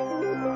Bye.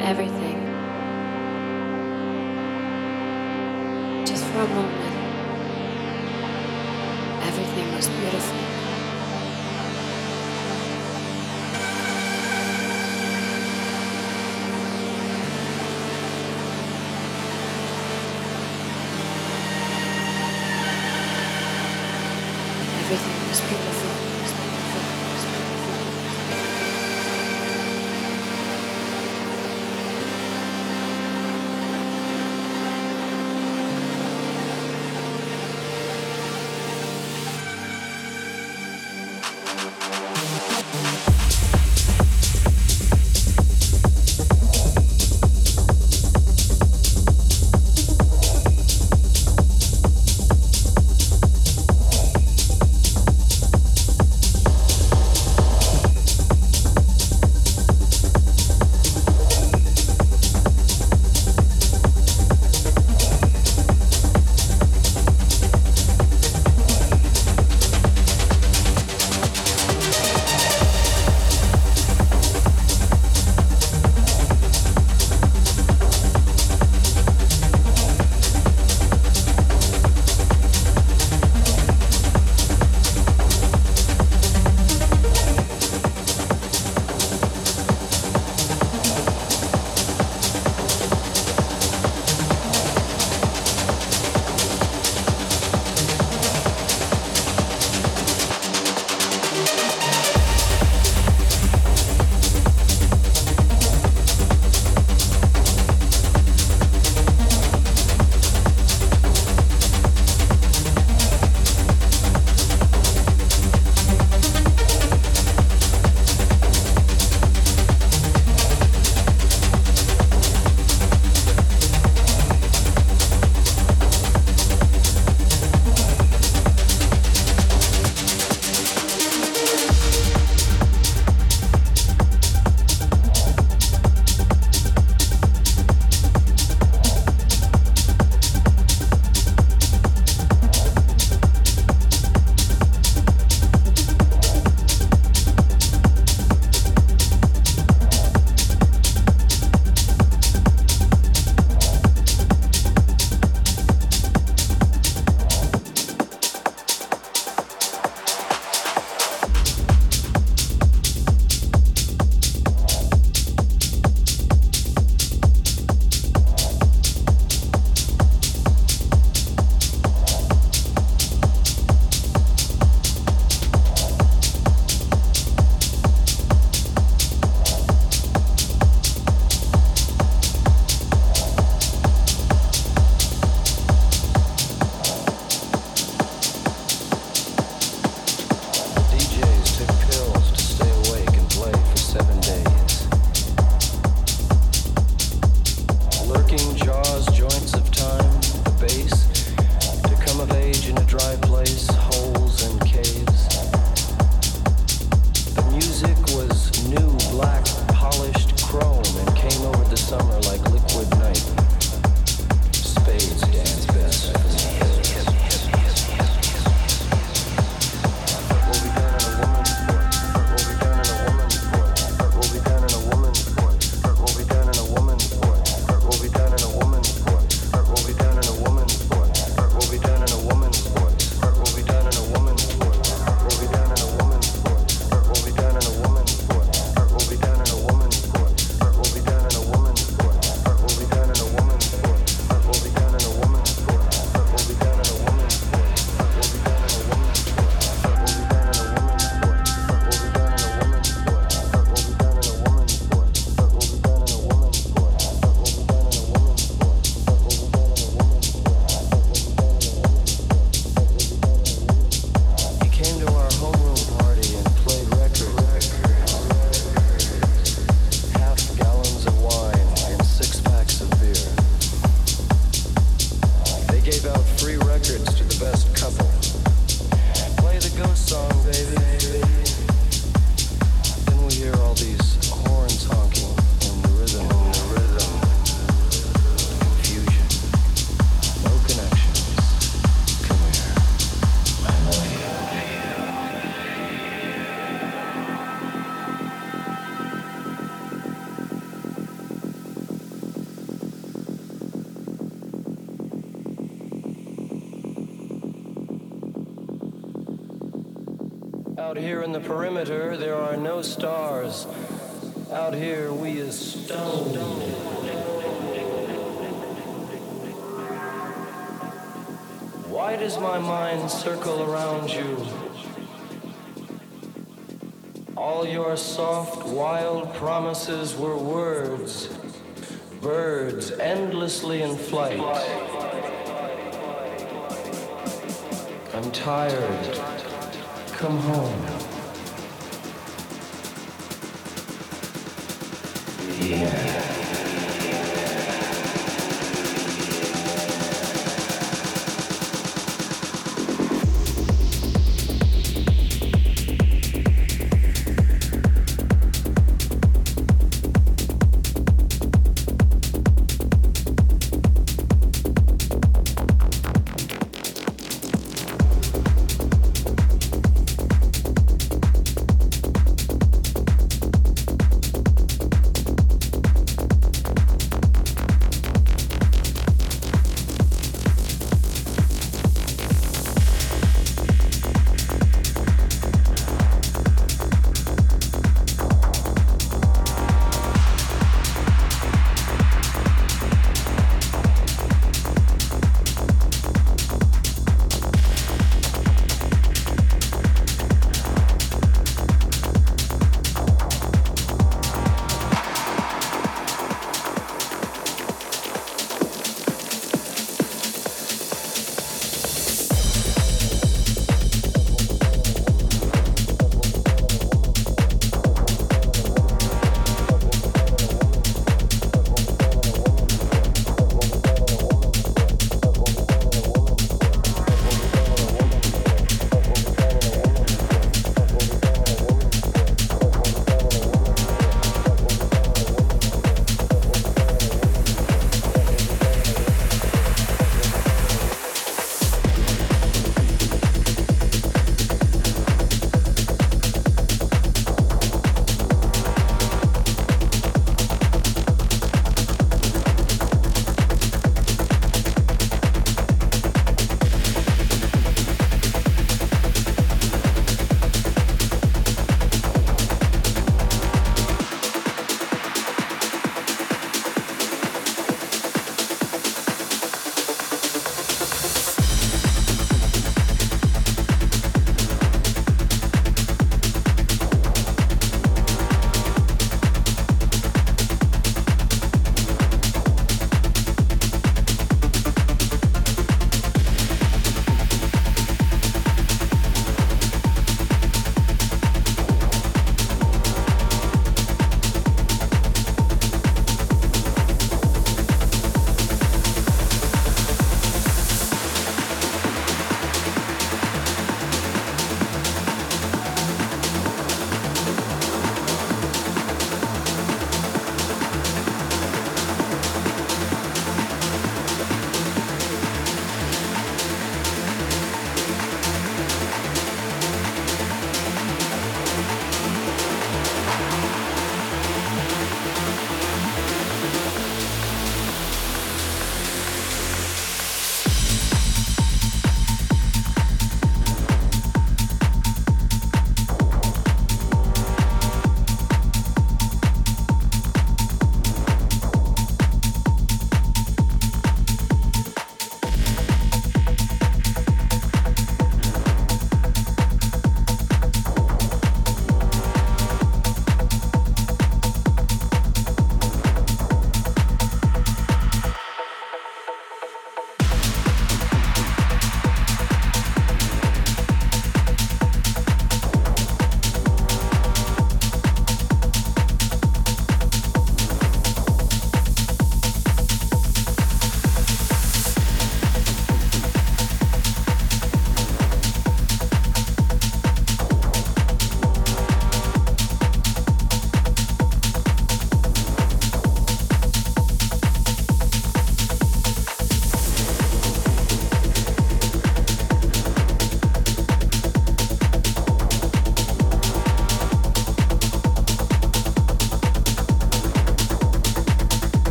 Everything. Just for a moment, everything was beautiful. Here in the perimeter, there are no stars. Out here, we is stone. Why does my mind circle around you? All your soft, wild promises were words, birds endlessly in flight. I'm tired. Come home.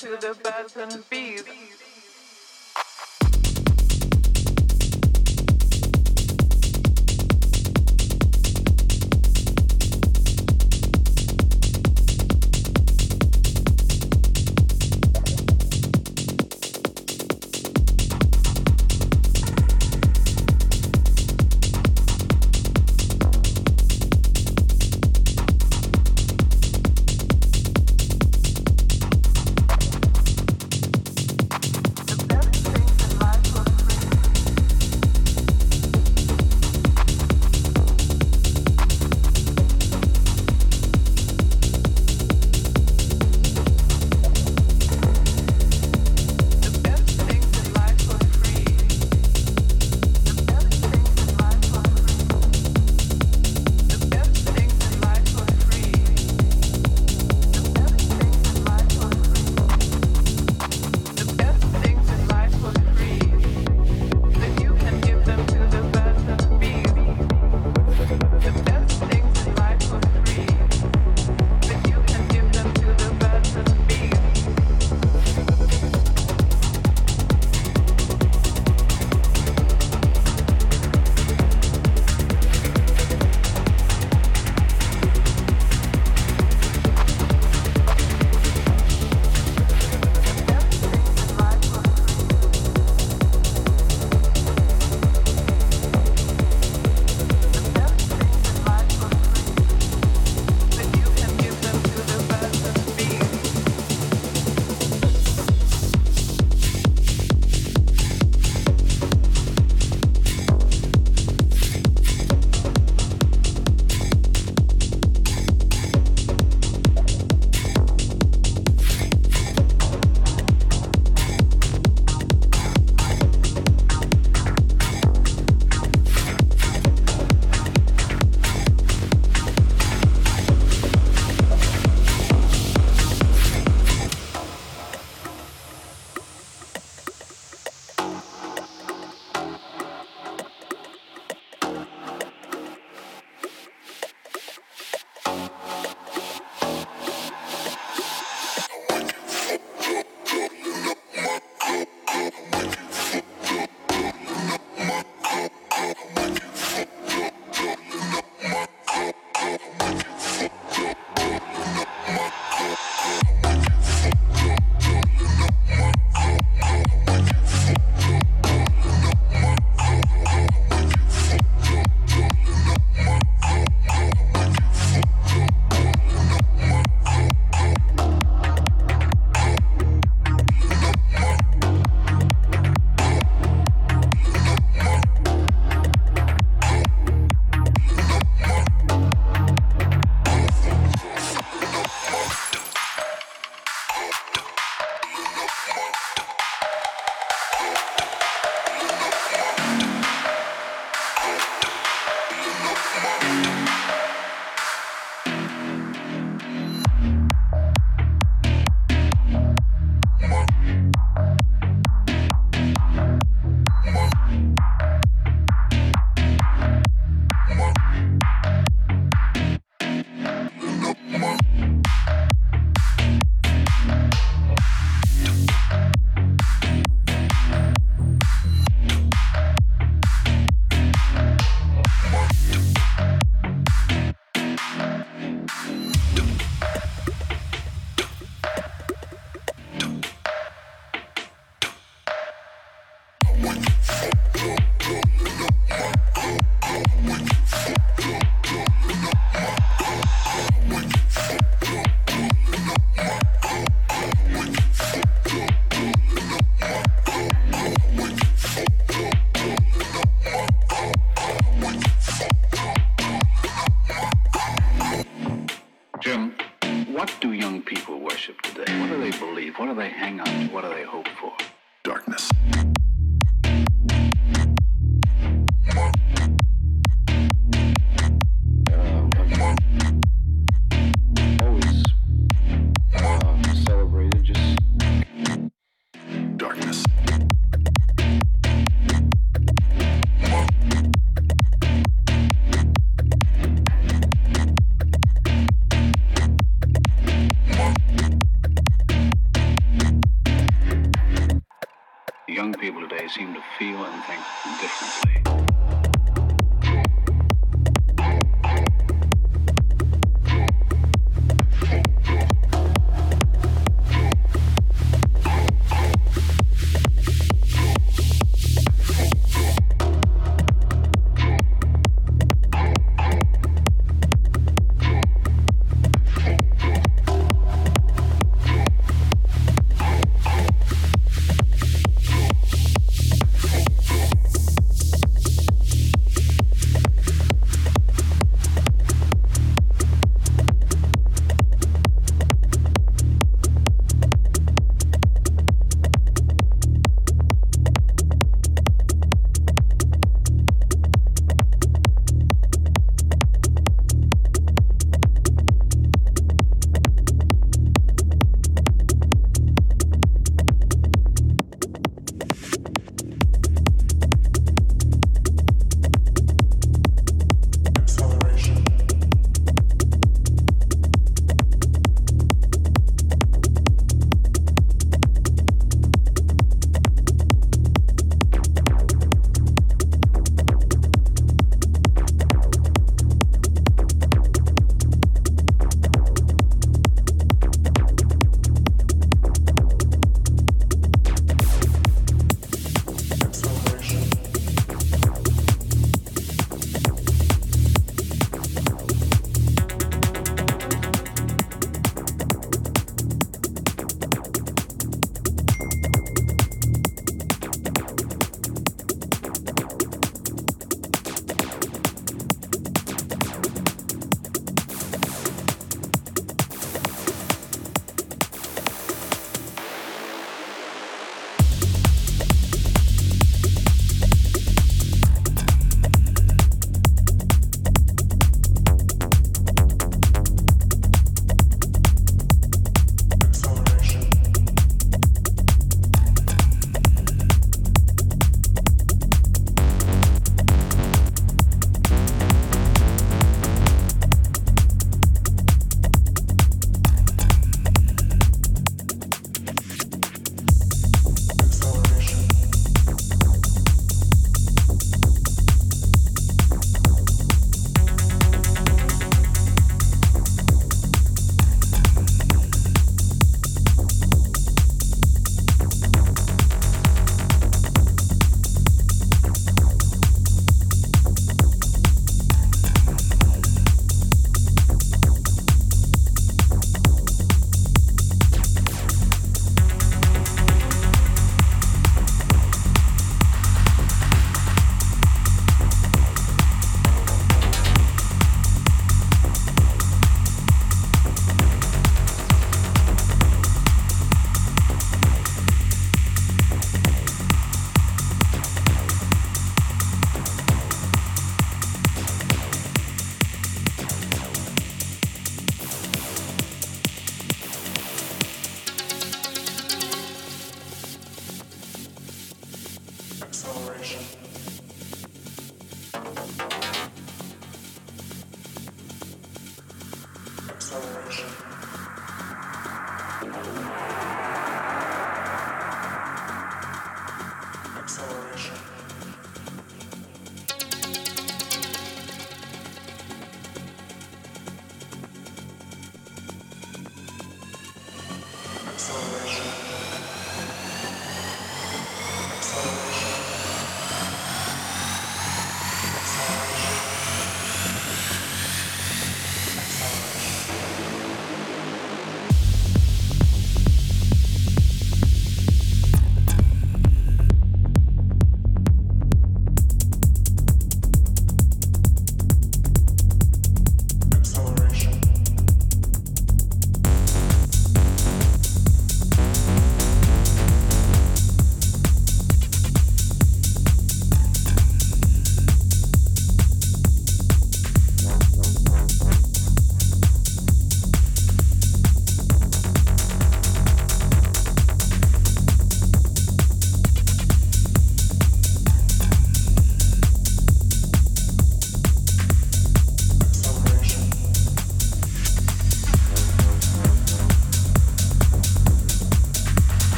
Them to the birds and bees.